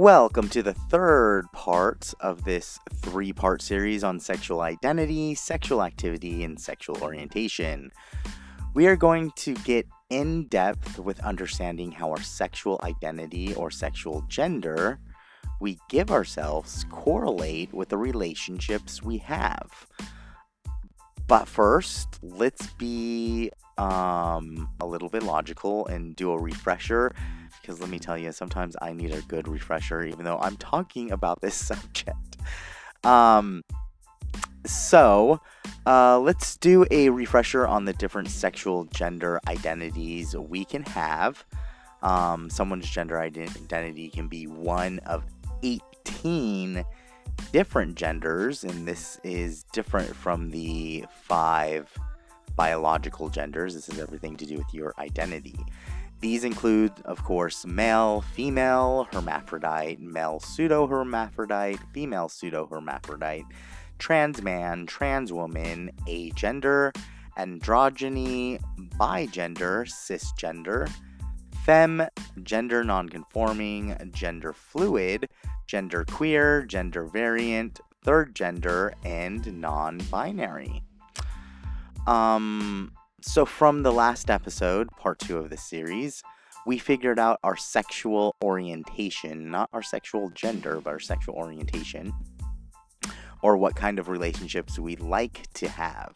Welcome to the third part of this three part series on sexual identity, sexual activity, and sexual orientation. We are going to get in depth with understanding how our sexual identity or sexual gender we give ourselves correlate with the relationships we have. But first, let's be um, a little bit logical and do a refresher because let me tell you, sometimes I need a good refresher, even though I'm talking about this subject. Um, so, uh, let's do a refresher on the different sexual gender identities we can have. Um, someone's gender identity can be one of 18 different genders, and this is different from the five biological genders. This is everything to do with your identity. These include, of course, male, female, hermaphrodite, male pseudo hermaphrodite, female pseudo hermaphrodite, trans man, trans woman, agender, androgyny, bigender, cisgender, femme, gender nonconforming, gender fluid, gender queer, gender variant, third gender, and non binary. Um, so, from the last episode, part two of the series, we figured out our sexual orientation, not our sexual gender, but our sexual orientation, or what kind of relationships we like to have,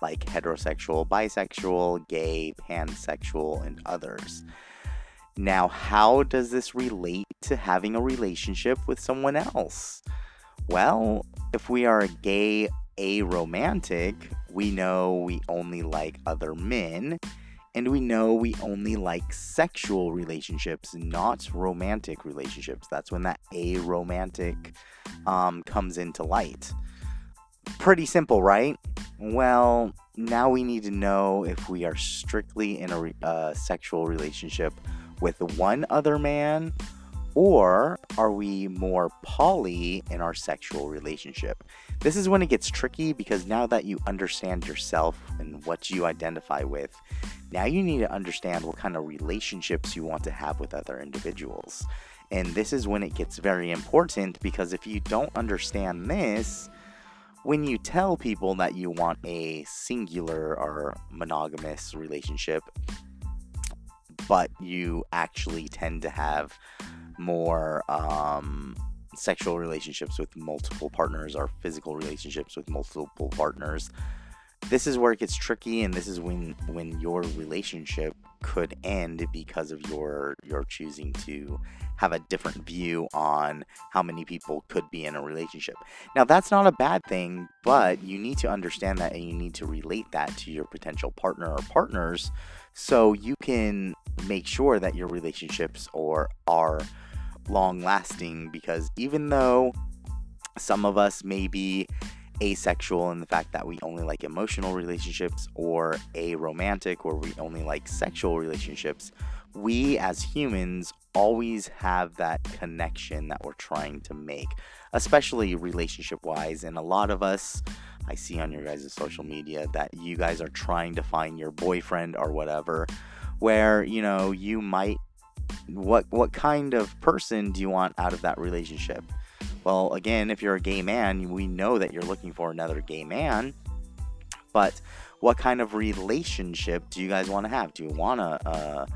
like heterosexual, bisexual, gay, pansexual, and others. Now, how does this relate to having a relationship with someone else? Well, if we are a gay aromantic, we know we only like other men, and we know we only like sexual relationships, not romantic relationships. That's when that aromantic um, comes into light. Pretty simple, right? Well, now we need to know if we are strictly in a uh, sexual relationship with one other man or are we more poly in our sexual relationship? This is when it gets tricky because now that you understand yourself and what you identify with, now you need to understand what kind of relationships you want to have with other individuals. And this is when it gets very important because if you don't understand this, when you tell people that you want a singular or monogamous relationship, but you actually tend to have more um, sexual relationships with multiple partners or physical relationships with multiple partners this is where it gets tricky and this is when when your relationship could end because of your your choosing to have a different view on how many people could be in a relationship. Now that's not a bad thing, but you need to understand that and you need to relate that to your potential partner or partners so you can make sure that your relationships or are long lasting because even though some of us may be asexual in the fact that we only like emotional relationships or aromantic or we only like sexual relationships, we as humans always have that connection that we're trying to make, especially relationship wise. And a lot of us, I see on your guys' social media that you guys are trying to find your boyfriend or whatever, where, you know, you might what what kind of person do you want out of that relationship? Well, again, if you're a gay man, we know that you're looking for another gay man. But what kind of relationship do you guys want to have? Do you want a, a, uh,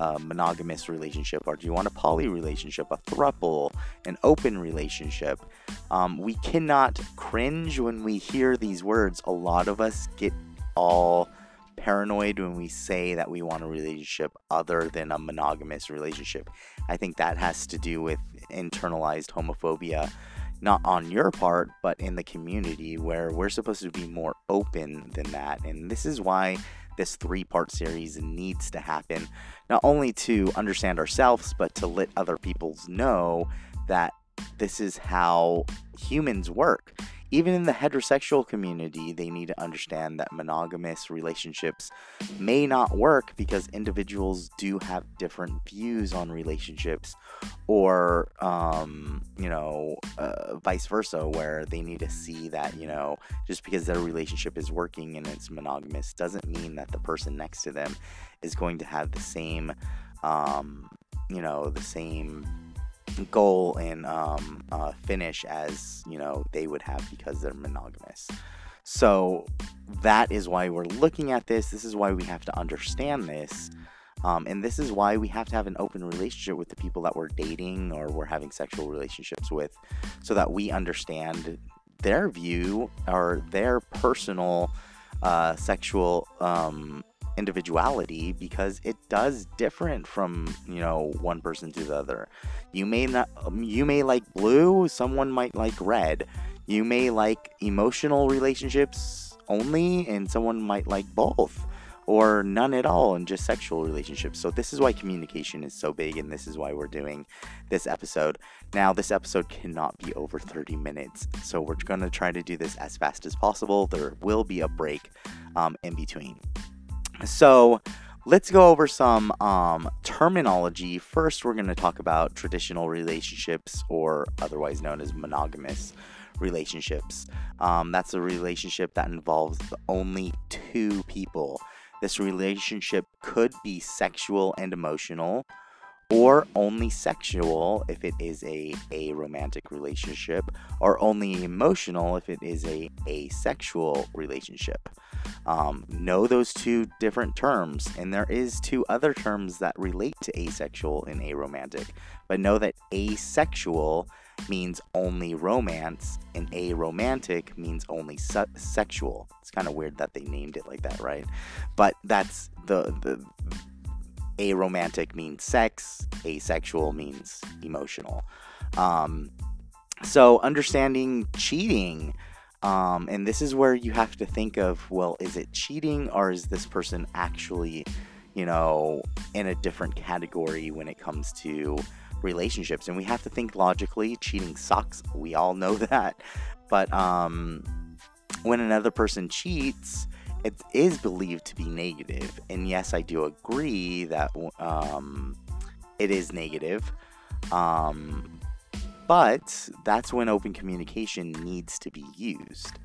a monogamous relationship, or do you want a poly relationship, a thruple, an open relationship? Um, we cannot cringe when we hear these words. A lot of us get all paranoid when we say that we want a relationship other than a monogamous relationship. I think that has to do with internalized homophobia, not on your part, but in the community where we're supposed to be more open than that. And this is why this three part series needs to happen, not only to understand ourselves, but to let other people know that this is how humans work. Even in the heterosexual community, they need to understand that monogamous relationships may not work because individuals do have different views on relationships, or, um, you know, uh, vice versa, where they need to see that, you know, just because their relationship is working and it's monogamous doesn't mean that the person next to them is going to have the same, um, you know, the same goal and um, uh, finish as you know they would have because they're monogamous. So that is why we're looking at this. This is why we have to understand this. Um, and this is why we have to have an open relationship with the people that we're dating or we're having sexual relationships with so that we understand their view or their personal uh, sexual um, individuality because it does different from you know one person to the other you may not um, you may like blue someone might like red you may like emotional relationships only and someone might like both or none at all and just sexual relationships. So, this is why communication is so big, and this is why we're doing this episode. Now, this episode cannot be over 30 minutes, so we're going to try to do this as fast as possible. There will be a break um, in between. So, let's go over some um, terminology. First, we're going to talk about traditional relationships, or otherwise known as monogamous relationships. Um, that's a relationship that involves only two people. This relationship could be sexual and emotional, or only sexual if it is a aromantic relationship, or only emotional if it is a asexual relationship. Um, know those two different terms, and there is two other terms that relate to asexual and aromantic. But know that asexual means only romance, and aromantic means only se- sexual. It's kind of weird that they named it like that, right? But that's the the aromantic means sex, asexual means emotional. Um, so understanding cheating. Um, and this is where you have to think of well, is it cheating or is this person actually, you know, in a different category when it comes to relationships? And we have to think logically. Cheating sucks. We all know that. But um, when another person cheats it is believed to be negative. and yes i do agree that um, it is negative. Um, but that's when open communication needs to be used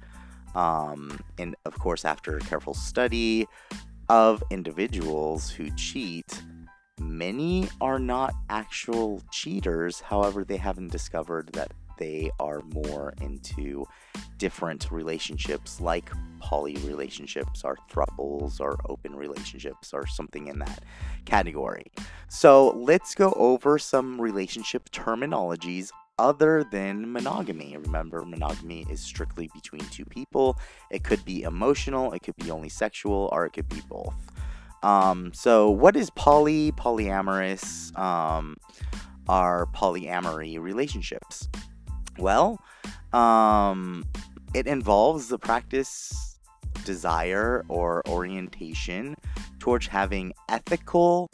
um, and of course after careful study of individuals who cheat Many are not actual cheaters, however, they haven't discovered that they are more into different relationships like poly relationships or thruples or open relationships or something in that category. So let's go over some relationship terminologies other than monogamy. Remember, monogamy is strictly between two people. It could be emotional, it could be only sexual, or it could be both. Um, so, what is poly, polyamorous, um, are polyamory relationships? Well, um, it involves the practice, desire, or orientation towards having ethical,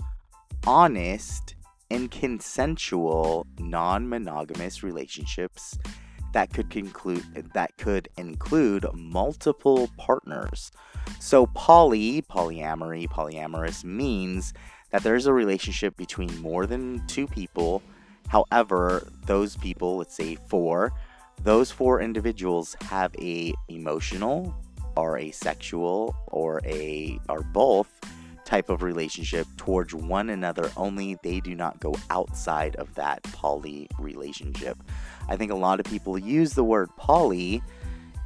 honest, and consensual non monogamous relationships that could conclude that could include multiple partners. So poly, polyamory, polyamorous means that there's a relationship between more than two people. However, those people, let's say four, those four individuals have a emotional or a sexual or a or both type of relationship towards one another only they do not go outside of that poly relationship. I think a lot of people use the word poly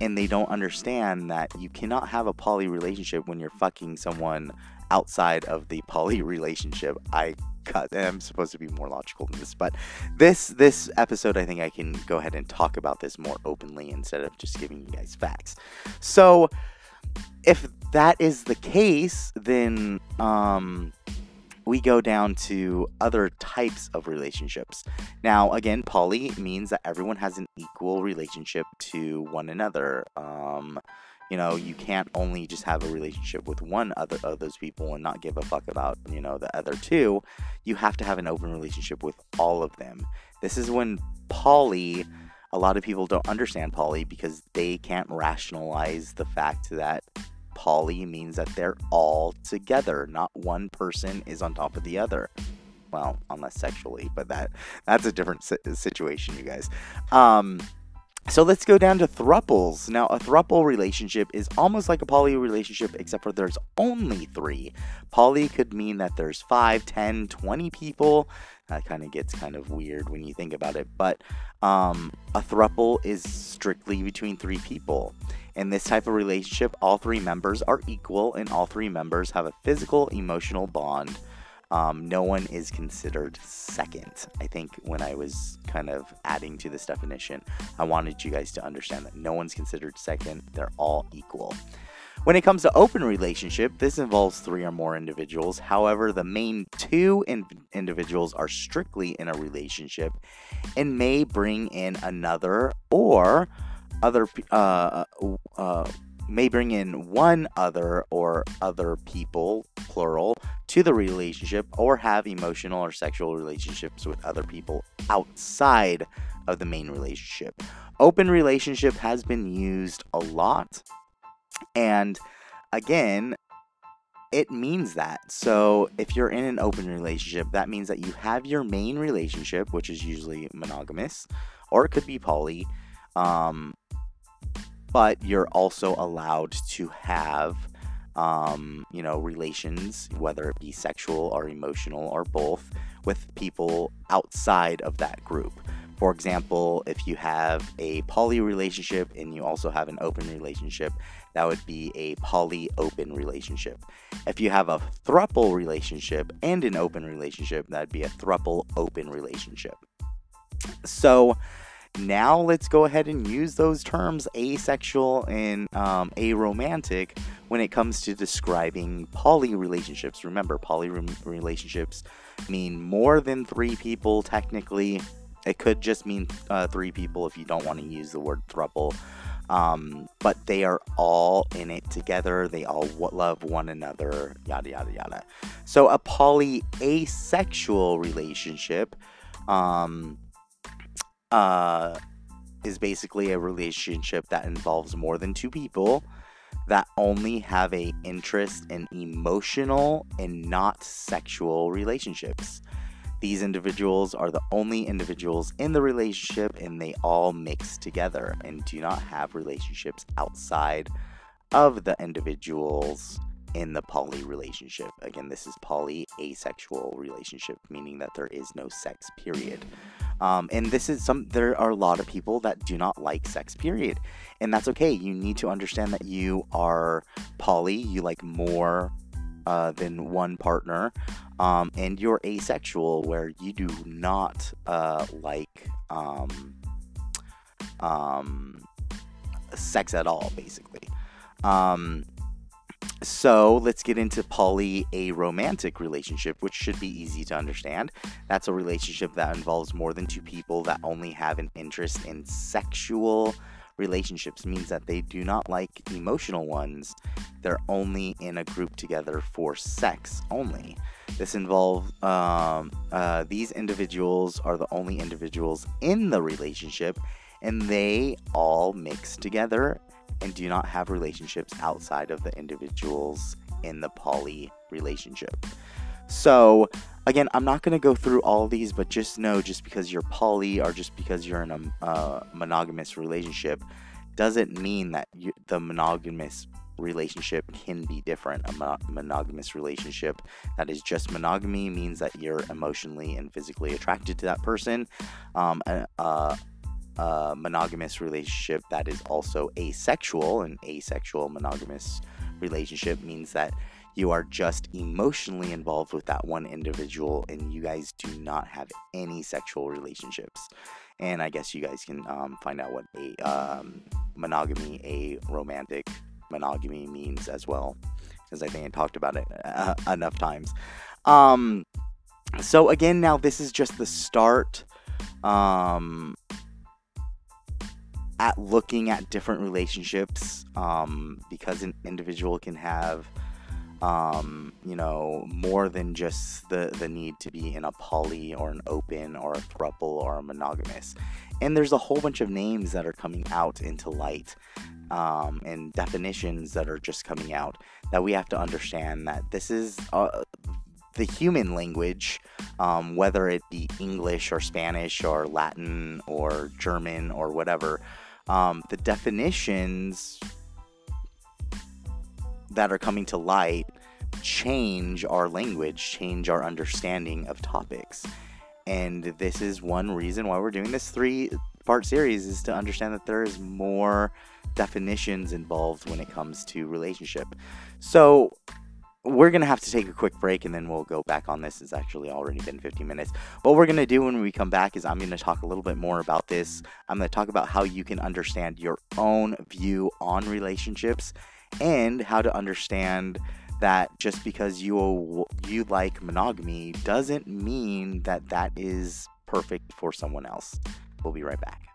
and they don't understand that you cannot have a poly relationship when you're fucking someone outside of the poly relationship. I cut i'm supposed to be more logical than this but this this episode i think i can go ahead and talk about this more openly instead of just giving you guys facts. So if that is the case, then um, we go down to other types of relationships. Now, again, poly means that everyone has an equal relationship to one another. Um, you know, you can't only just have a relationship with one other of those people and not give a fuck about, you know, the other two. You have to have an open relationship with all of them. This is when poly a lot of people don't understand poly because they can't rationalize the fact that poly means that they're all together, not one person is on top of the other. Well, unless sexually, but that that's a different situation, you guys. Um, So let's go down to thruples. Now, a thruple relationship is almost like a poly relationship, except for there's only three. Poly could mean that there's 5, 10, 20 people. That kind of gets kind of weird when you think about it. But um, a thruple is strictly between three people. In this type of relationship, all three members are equal, and all three members have a physical, emotional bond um, no one is considered second. I think when I was kind of adding to this definition, I wanted you guys to understand that no one's considered second, they're all equal. When it comes to open relationship, this involves three or more individuals. However, the main two in- individuals are strictly in a relationship and may bring in another or other uh, uh, uh may bring in one other or other people, plural, to the relationship or have emotional or sexual relationships with other people outside of the main relationship. Open relationship has been used a lot. And again, it means that. So if you're in an open relationship, that means that you have your main relationship, which is usually monogamous, or it could be poly. Um, but you're also allowed to have um, you know relations whether it be sexual or emotional or both with people outside of that group for example if you have a poly relationship and you also have an open relationship that would be a poly open relationship if you have a thruple relationship and an open relationship that'd be a thruple open relationship so now let's go ahead and use those terms asexual and um, aromantic when it comes to describing poly relationships. Remember, poly re- relationships mean more than three people technically. It could just mean uh, three people if you don't want to use the word thruple. Um, but they are all in it together. They all love one another, yada, yada, yada. So a poly asexual relationship um, uh, is basically a relationship that involves more than two people that only have a interest in emotional and not sexual relationships. These individuals are the only individuals in the relationship and they all mix together and do not have relationships outside of the individuals in the poly relationship. Again, this is poly asexual relationship, meaning that there is no sex, period. Um, and this is some, there are a lot of people that do not like sex, period. And that's okay. You need to understand that you are poly, you like more uh, than one partner, um, and you're asexual, where you do not uh, like um, um, sex at all, basically. Um, so let's get into poly aromantic relationship, which should be easy to understand. That's a relationship that involves more than two people that only have an interest in sexual relationships means that they do not like emotional ones. They're only in a group together for sex only. This involves um, uh, these individuals are the only individuals in the relationship, and they all mix together and do not have relationships outside of the individuals in the poly relationship. So, again, I'm not going to go through all these, but just know just because you're poly or just because you're in a uh, monogamous relationship doesn't mean that you, the monogamous relationship can be different. A mo- monogamous relationship that is just monogamy means that you're emotionally and physically attracted to that person. Um, uh, a monogamous relationship that is also asexual, an asexual monogamous relationship means that you are just emotionally involved with that one individual and you guys do not have any sexual relationships. And I guess you guys can um, find out what a um, monogamy, aromantic monogamy means as well, because I think I talked about it uh, enough times. Um, so again, now this is just the start. Um, at looking at different relationships um, because an individual can have um, you know more than just the the need to be in a poly or an open or a throuple or a monogamous. And there's a whole bunch of names that are coming out into light um, and definitions that are just coming out that we have to understand that this is uh, the human language, um, whether it be English or Spanish or Latin or German or whatever, um, the definitions that are coming to light change our language, change our understanding of topics. And this is one reason why we're doing this three part series is to understand that there is more definitions involved when it comes to relationship. So we're going to have to take a quick break and then we'll go back on this. It's actually already been 15 minutes. What we're going to do when we come back is I'm going to talk a little bit more about this. I'm going to talk about how you can understand your own view on relationships and how to understand that just because you you like monogamy doesn't mean that that is perfect for someone else. We'll be right back.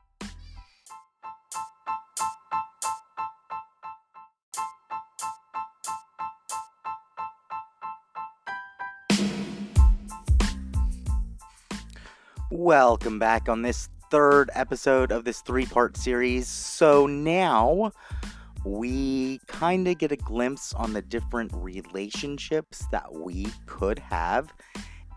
Welcome back on this third episode of this three part series. So now we kind of get a glimpse on the different relationships that we could have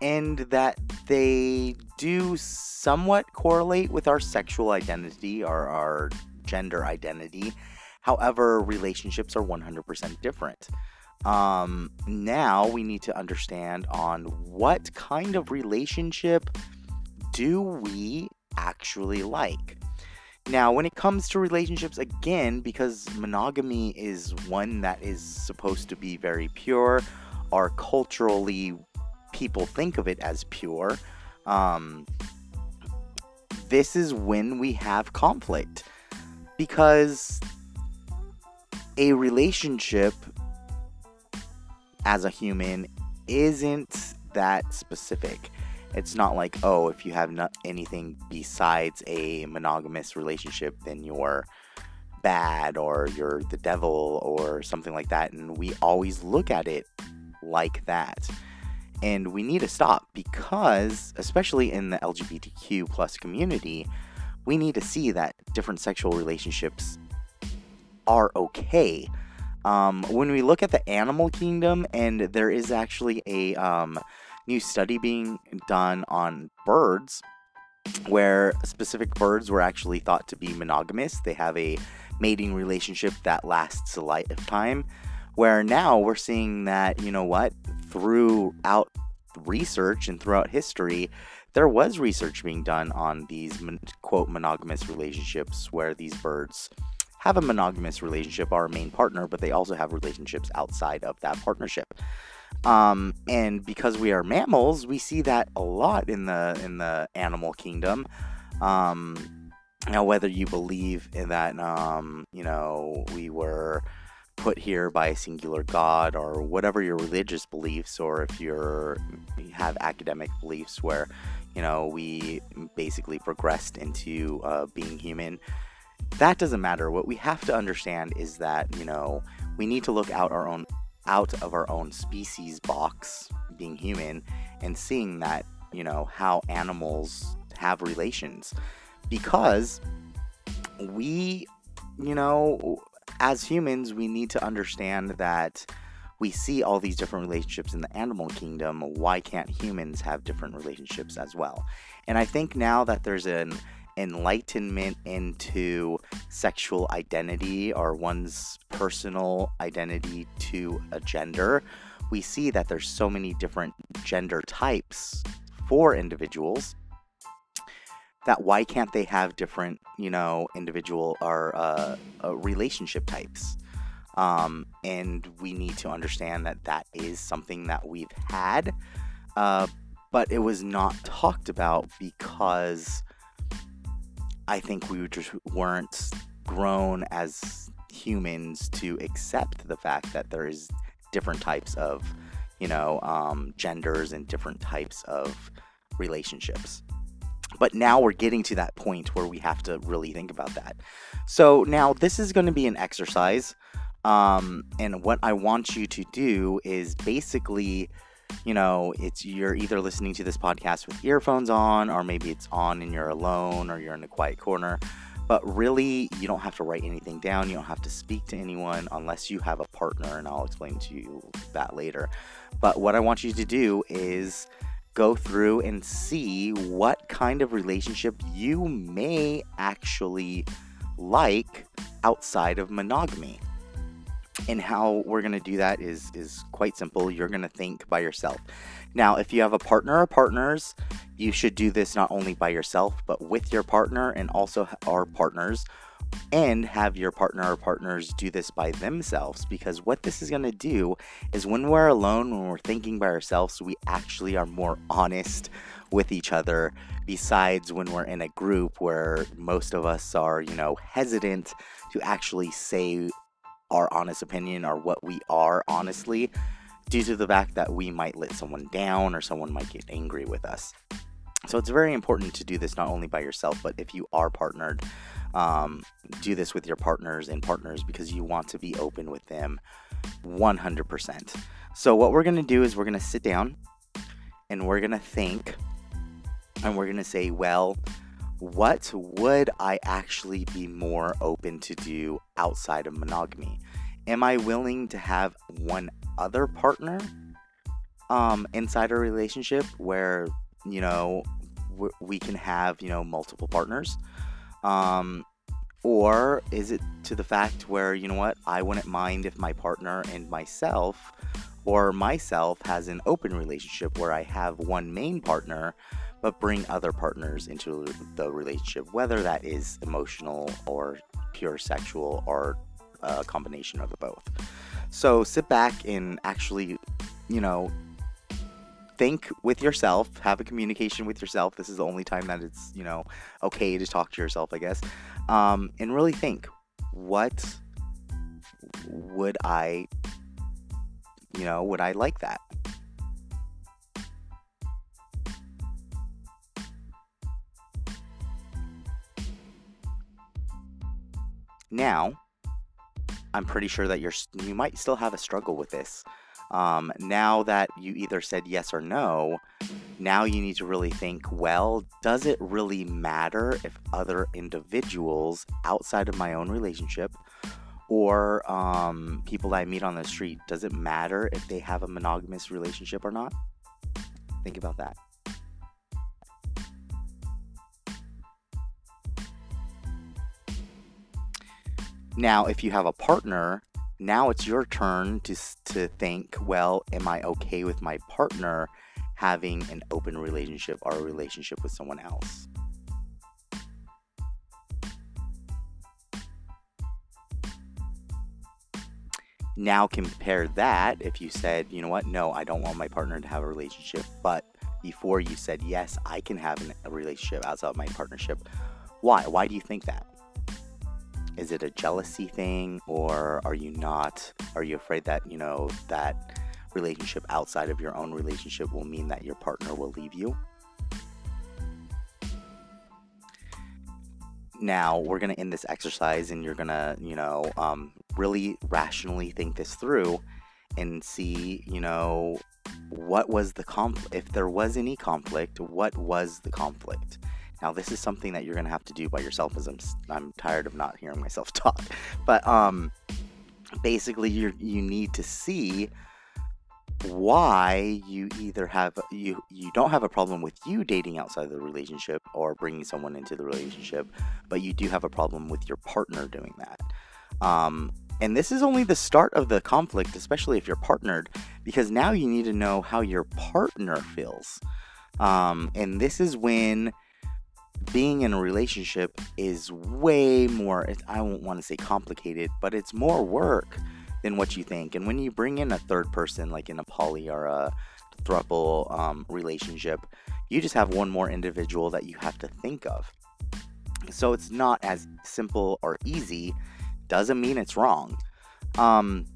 and that they do somewhat correlate with our sexual identity or our gender identity. However, relationships are 100% different. Um, now we need to understand on what kind of relationship do we actually like. Now, when it comes to relationships, again, because monogamy is one that is supposed to be very pure, or culturally people think of it as pure, um, this is when we have conflict. Because a relationship as a human isn't that specific. It's not like, oh, if you have not anything besides a monogamous relationship, then you're bad or you're the devil or something like that. And we always look at it like that. And we need to stop because, especially in the LGBTQ plus community, we need to see that different sexual relationships are okay. Um, when we look at the animal kingdom, and there is actually a um, new study being done on birds where specific birds were actually thought to be monogamous. They have a mating relationship that lasts a lifetime. Where now we're seeing that, you know what, throughout research and throughout history, there was research being done on these quote monogamous relationships where these birds have a monogamous relationship, our main partner, but they also have relationships outside of that partnership. Um, and because we are mammals, we see that a lot in the in the animal kingdom. Um, now, whether you believe in that, um, you know, we were put here by a singular god, or whatever your religious beliefs, or if you're you have academic beliefs where, you know, we basically progressed into uh, being human. That doesn't matter. What we have to understand is that, you know, we need to look out our own out of our own species box, being human, and seeing that, you know, how animals have relations. Because we, you know, as humans, we need to understand that we see all these different relationships in the animal kingdom. Why can't humans have different relationships as well? And I think now that there's an enlightenment into sexual identity or one's personal identity to a gender, we see that there's so many different gender types for individuals that why can't they have different, you know, individual or uh, uh, relationship types? Um, and we need to understand that that is something that we've had, uh, but it was not talked about because I think we just weren't grown as humans to accept the fact that there is different types of, you know, um, genders and different types of relationships. But now we're getting to that point where we have to really think about that. So now this is going to be an exercise. Um, and what I want you to do is basically you know, it's you're either listening to this podcast with earphones on, or maybe it's on and you're alone, or you're in a quiet corner. But really, you don't have to write anything down. You don't have to speak to anyone unless you have a partner, and I'll explain to you that later. But what I want you to do is go through and see what kind of relationship you may actually like outside of monogamy. And how we're going to do that is is quite simple. You're going to think by yourself. Now, if you have a partner or partners, you should do this not only by yourself, but with your partner and also our partners and have your partner or partners do this by themselves because what this is going to do is when we're alone when we're thinking by ourselves we actually are more honest with each other besides when we're in a group where most of us are you know hesitant to actually say our honest opinion or what we are honestly due to the fact that we might let someone down or someone might get angry with us so it's very important to do this not only by yourself but if you are partnered um, do this with your partners and partners because you want to be open with them 100%. So, what we're going to do is we're going to sit down and we're going to think and we're going to say, well, what would I actually be more open to do outside of monogamy? Am I willing to have one other partner um, inside a relationship where, you know, we can have, you know, multiple partners? Um, or is it to the fact where, you know what, I wouldn't mind if my partner and myself or myself has an open relationship where I have one main partner but bring other partners into the relationship, whether that is emotional or pure sexual or a combination of the both. So sit back and actually, you know, think with yourself, have a communication with yourself. This is the only time that it's, you know, okay to talk to yourself, I guess. Um, and really think what would I, you know, would I like that? Now, I'm pretty sure that you're you might still have a struggle with this. Um, now that you either said yes or no, now you need to really think well, does it really matter if other individuals outside of my own relationship or um, people that I meet on the street, does it matter if they have a monogamous relationship or not? Think about that. Now, if you have a partner now it's your turn to, to think, well, am I okay with my partner having an open relationship or a relationship with someone else? Now compare that if you said, you know what, no, I don't want my partner to have a relationship, but before you said, yes, I can have a relationship outside of my partnership. Why? Why do you think that? Is it a jealousy thing, or are you not? Are you afraid that, you know, that relationship outside of your own relationship will mean that your partner will leave you? Now, we're going to end this exercise and you're going to, you know, um, really rationally think this through and see, you know, what was the conflict? If there was any conflict, what was the conflict? Now, this is something that you're going to have to do by yourself as I'm, I'm tired of not hearing myself talk. But um, basically, you you need to see why you either have you you don't have a problem with you dating outside of the relationship or bringing someone into the relationship but you do have a problem with your partner doing that um, and this is only the start of the conflict especially if you're partnered because now you need to know how your partner feels um, and this is when being in a relationship is way more, I won't want to say complicated, but it's more work than what you think. And when you bring in a third person, like in a poly or a throuple um, relationship, you just have one more individual that you have to think of. So it's not as simple or easy. Doesn't mean it's wrong. Um,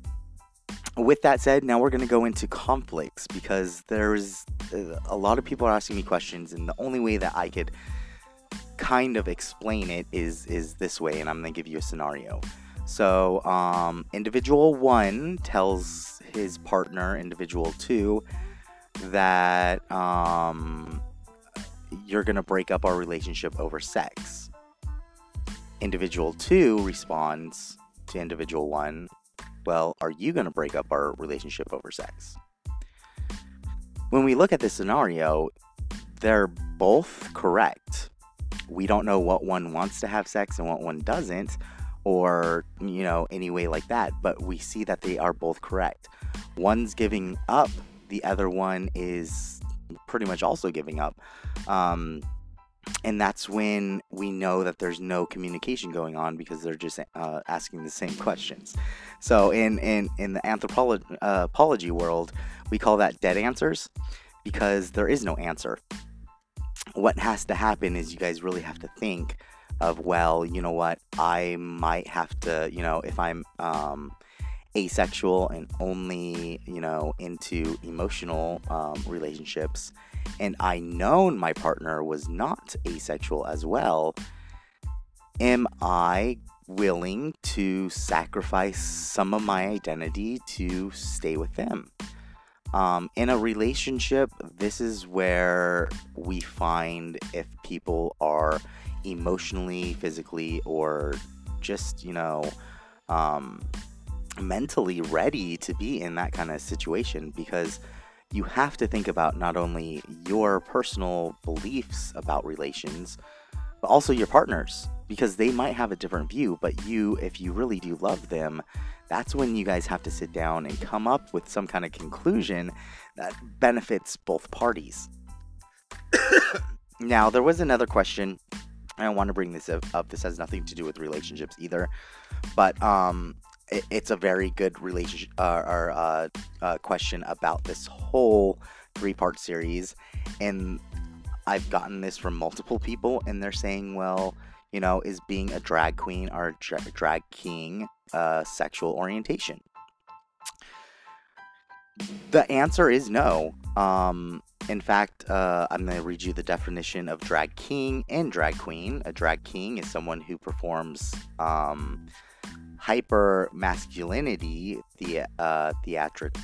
with that said, now we're going to go into conflicts because there's uh, a lot of people are asking me questions, and the only way that I could kind of explain it is is this way, and I'm gonna give you a scenario. So, um, individual one tells his partner, individual two, that um, you're gonna break up our relationship over sex. Individual two responds to individual one, well, are you gonna break up our relationship over sex? When we look at this scenario, they're both correct we don't know what one wants to have sex and what one doesn't, or, you know, any way like that, but we see that they are both correct. One's giving up, the other one is pretty much also giving up. Um, and that's when we know that there's no communication going on because they're just uh, asking the same questions. So in in in the anthropology uh, world, we call that dead answers because there is no answer. What has to happen is you guys really have to think of well, you know what, I might have to, you know, if I'm um, asexual and only, you know, into emotional um, relationships and I known my partner was not asexual as well, am I willing to sacrifice some of my identity to stay with them? Um, in a relationship, this is where we find if people are emotionally, physically, or just, you know, um, mentally ready to be in that kind of situation because you have to think about not only your personal beliefs about relations, but also your partners because they might have a different view. But you, if you really do love them, that's when you guys have to sit down and come up with some kind of conclusion that benefits both parties. now, there was another question. I don't want to bring this up. This has nothing to do with relationships either. But um, it, it's a very good relationship uh, or uh, uh, question about this whole three part series. And I've gotten this from multiple people, and they're saying, well, you know, is being a drag queen or dra- drag king uh, sexual orientation? The answer is no. Um, in fact, uh, I'm going to read you the definition of drag king and drag queen. A drag king is someone who performs um, hyper masculinity the, uh, theatric,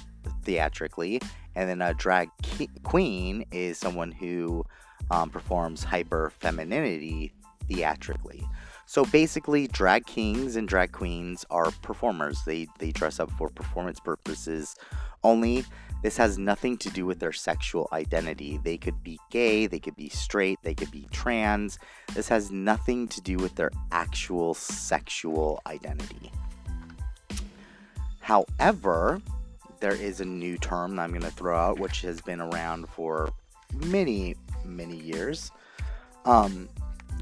theatrically, and then a drag ki- queen is someone who um, performs hyper femininity theatrically. So basically, drag kings and drag queens are performers. They they dress up for performance purposes only. This has nothing to do with their sexual identity. They could be gay, they could be straight, they could be trans. This has nothing to do with their actual sexual identity. However, there is a new term that I'm going to throw out, which has been around for many, many years. Um,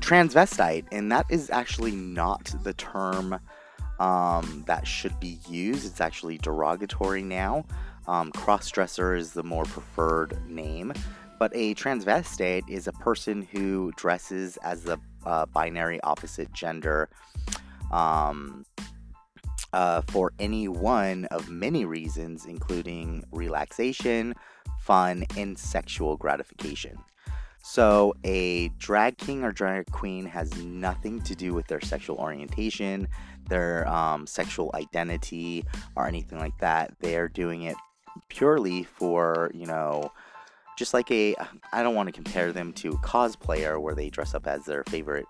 transvestite, and that is actually not the term um, that should be used. It's actually derogatory now. Um, crossdresser is the more preferred name, but a transvestite is a person who dresses as the uh, binary opposite gender um, uh, for any one of many reasons, including relaxation, fun, and sexual gratification. So, a drag king or drag queen has nothing to do with their sexual orientation, their um, sexual identity, or anything like that. They're doing it purely for, you know, just like a, I don't want to compare them to a cosplayer where they dress up as their favorite,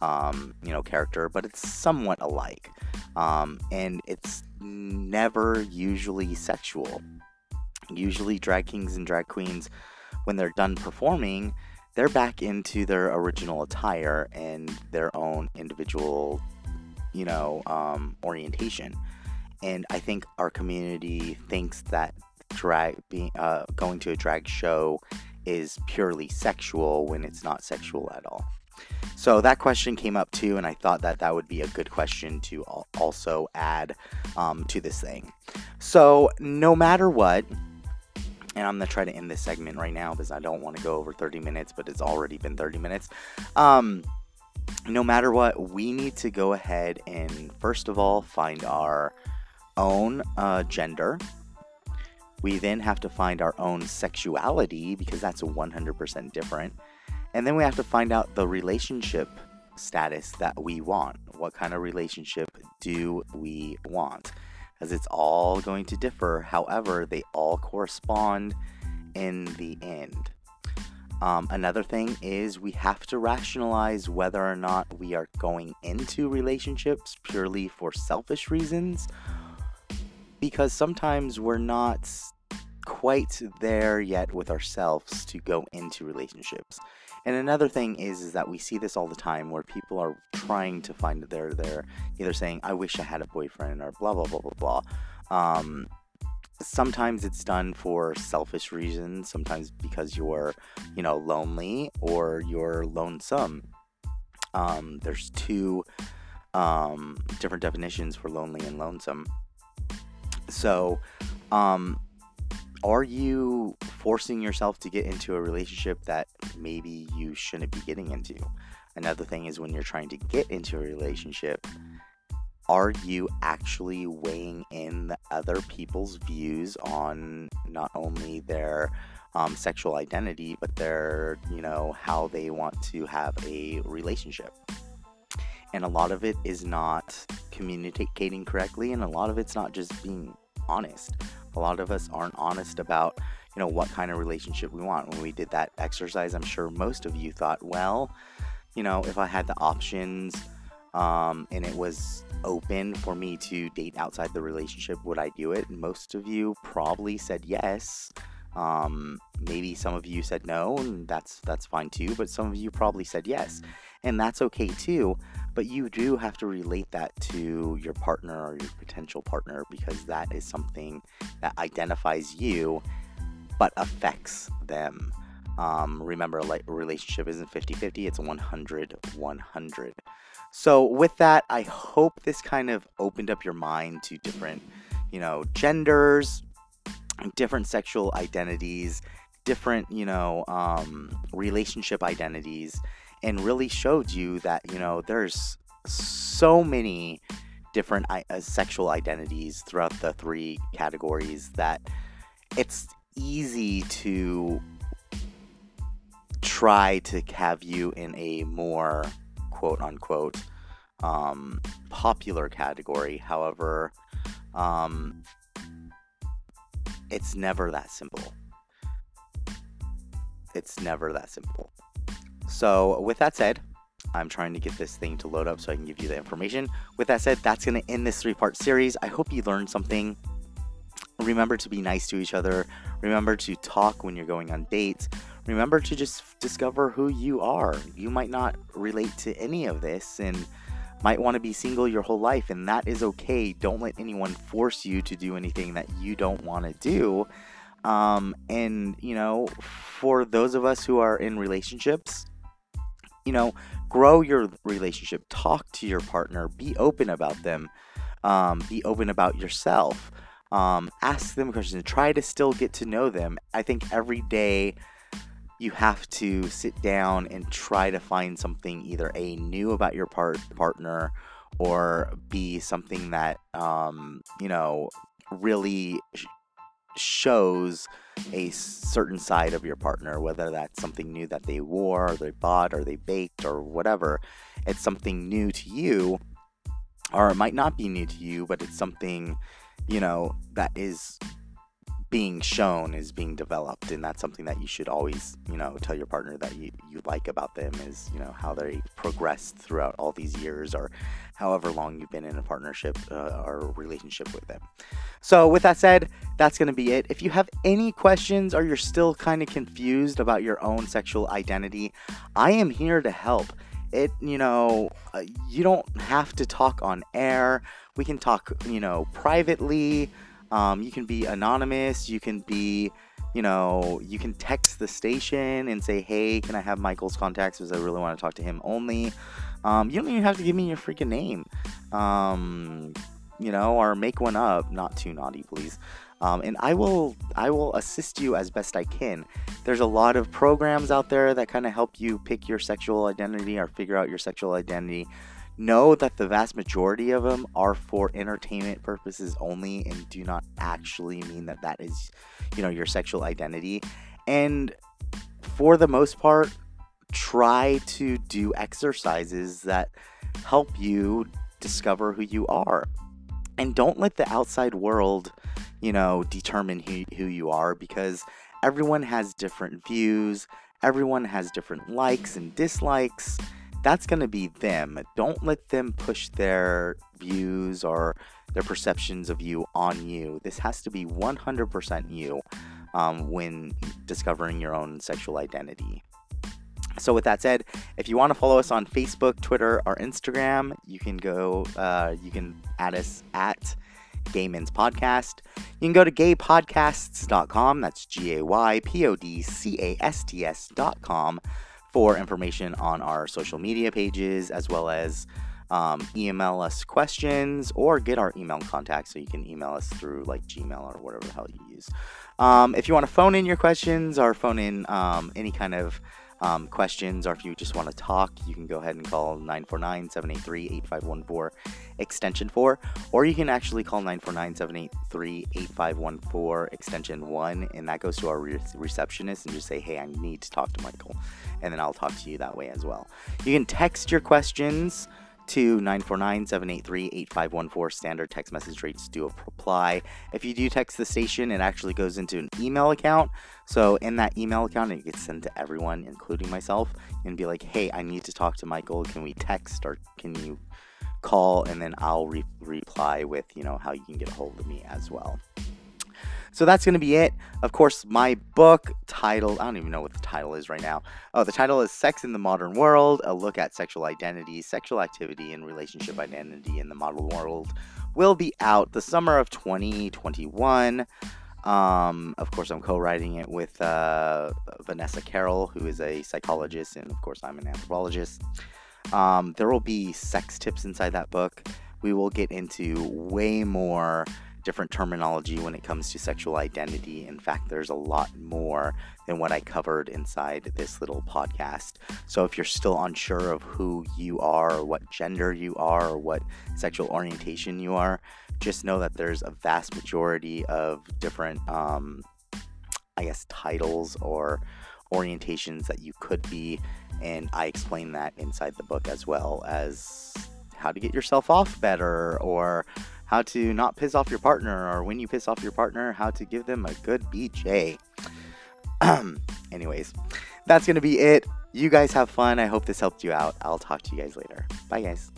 um, you know, character, but it's somewhat alike. Um, and it's never usually sexual. Usually, drag kings and drag queens, when they're done performing, they're back into their original attire and their own individual, you know, um, orientation. And I think our community thinks that drag being uh, going to a drag show is purely sexual when it's not sexual at all. So that question came up too, and I thought that that would be a good question to also add um, to this thing. So no matter what, and I'm gonna try to end this segment right now because I don't want to go over 30 minutes, but it's already been 30 minutes. Um, no matter what, we need to go ahead and first of all find our own uh, gender. We then have to find our own sexuality because that's 100% different. And then we have to find out the relationship status that we want. What kind of relationship do we want? As it's all going to differ. However, they all correspond in the end. Um, another thing is we have to rationalize whether or not we are going into relationships purely for selfish reasons because sometimes we're not quite there yet with ourselves to go into relationships. And another thing is is that we see this all the time where people are trying to find their their either saying I wish I had a boyfriend or blah blah blah blah blah. Um, sometimes it's done for selfish reasons. Sometimes because you're you know lonely or you're lonesome. Um, there's two um, different definitions for lonely and lonesome. So, um, are you forcing yourself to get into a relationship that maybe you shouldn't be getting into? Another thing is when you're trying to get into a relationship, are you actually weighing in the other people's views on not only their um, sexual identity, but their, you know, how they want to have a relationship? And a lot of it is not communicating correctly, and a lot of it's not just being honest. A lot of us aren't honest about, you know, what kind of relationship we want. When we did that exercise, I'm sure most of you thought, well, you know, if I had the options um, and it was open for me to date outside the relationship, would I do it? Most of you probably said yes. Um, maybe some of you said no, and that's that's fine too. But some of you probably said yes, and that's okay too. But you do have to relate that to your partner or your potential partner because that is something that identifies you, but affects them. Um, remember, like relationship isn't 50-50; it's 100-100. So with that, I hope this kind of opened up your mind to different, you know, genders, different sexual identities, different, you know, um, relationship identities, and really showed you that, you know, there's so many different uh, sexual identities throughout the three categories that it's easy to try to have you in a more quote unquote um, popular category. However, um, it's never that simple. It's never that simple. So, with that said, I'm trying to get this thing to load up so I can give you the information. With that said, that's going to end this three part series. I hope you learned something. Remember to be nice to each other. Remember to talk when you're going on dates. Remember to just discover who you are. You might not relate to any of this and might want to be single your whole life, and that is okay. Don't let anyone force you to do anything that you don't want to do. Um, and, you know, for those of us who are in relationships, you know, grow your relationship, talk to your partner, be open about them, um, be open about yourself, um, ask them questions, try to still get to know them. I think every day you have to sit down and try to find something either a new about your part partner or be something that um, you know really sh- shows a certain side of your partner whether that's something new that they wore or they bought or they baked or whatever it's something new to you or it might not be new to you but it's something you know that is being shown is being developed and that's something that you should always you know tell your partner that you, you like about them is you know how they progressed throughout all these years or however long you've been in a partnership uh, or relationship with them. So with that said that's going to be it. If you have any questions or you're still kind of confused about your own sexual identity i am here to help it you know uh, you don't have to talk on air we can talk you know privately um, you can be anonymous. You can be, you know, you can text the station and say, hey, can I have Michael's contacts because I really want to talk to him only. Um, you don't even have to give me your freaking name. Um, you know, or make one up. Not too naughty, please. Um, and I will I will assist you as best I can. There's a lot of programs out there that kind of help you pick your sexual identity or figure out your sexual identity. Know that the vast majority of them are for entertainment purposes only and do not actually mean that that is you know your sexual identity. And for the most part try to do exercises that help you discover who you are. And don't let the outside world you know determine who, who you are because everyone has different views everyone has different likes and dislikes that's going to be them. Don't let them push their views or their perceptions of you on you. This has to be 100% you um, when discovering your own sexual identity. So, with that said, if you want to follow us on Facebook, Twitter, or Instagram, you can go, uh, you can add us at Gay Men's Podcast. You can go to gaypodcasts.com, that's G A Y P O D C A S T S.com, for information on our social media pages as well as um, email us questions or get our email contact so you can email us through like Gmail or whatever the hell you use. Um, if you want to phone in your questions or phone in um, any kind of um, questions, or if you just want to talk, you can go ahead and call 949 783 8514 extension 4, or you can actually call 949 783 8514 extension 1, and that goes to our re- receptionist and just say, hey, I need to talk to Michael, and then I'll talk to you that way as well. You can text your questions to 949-783-8514 standard text message rates do apply. If you do text the station it actually goes into an email account. So in that email account it gets sent to everyone including myself and be like hey i need to talk to michael. Can we text or can you call? And then i'll re- reply with you know how you can get a hold of me as well so that's going to be it. Of course, my book title, I don't even know what the title is right now. Oh, the title is Sex in the Modern World A Look at Sexual Identity, Sexual Activity, and Relationship Identity in the Modern World will be out the summer of 2021. Um, of course, I'm co writing it with uh, Vanessa Carroll, who is a psychologist, and of course, I'm an anthropologist. Um, there will be sex tips inside that book. We will get into way more different terminology when it comes to sexual identity. In fact, there's a lot more than what I covered inside this little podcast. So if you're still unsure of who you are, or what gender you are, or what sexual orientation you are, just know that there's a vast majority of different, um, I guess, titles or orientations that you could be. And I explain that inside the book as well as how to get yourself off better or how to not piss off your partner, or when you piss off your partner, how to give them a good BJ. Anyways, that's going to be it. You guys have fun. I hope this helped you out. I'll talk to you guys later. Bye, guys.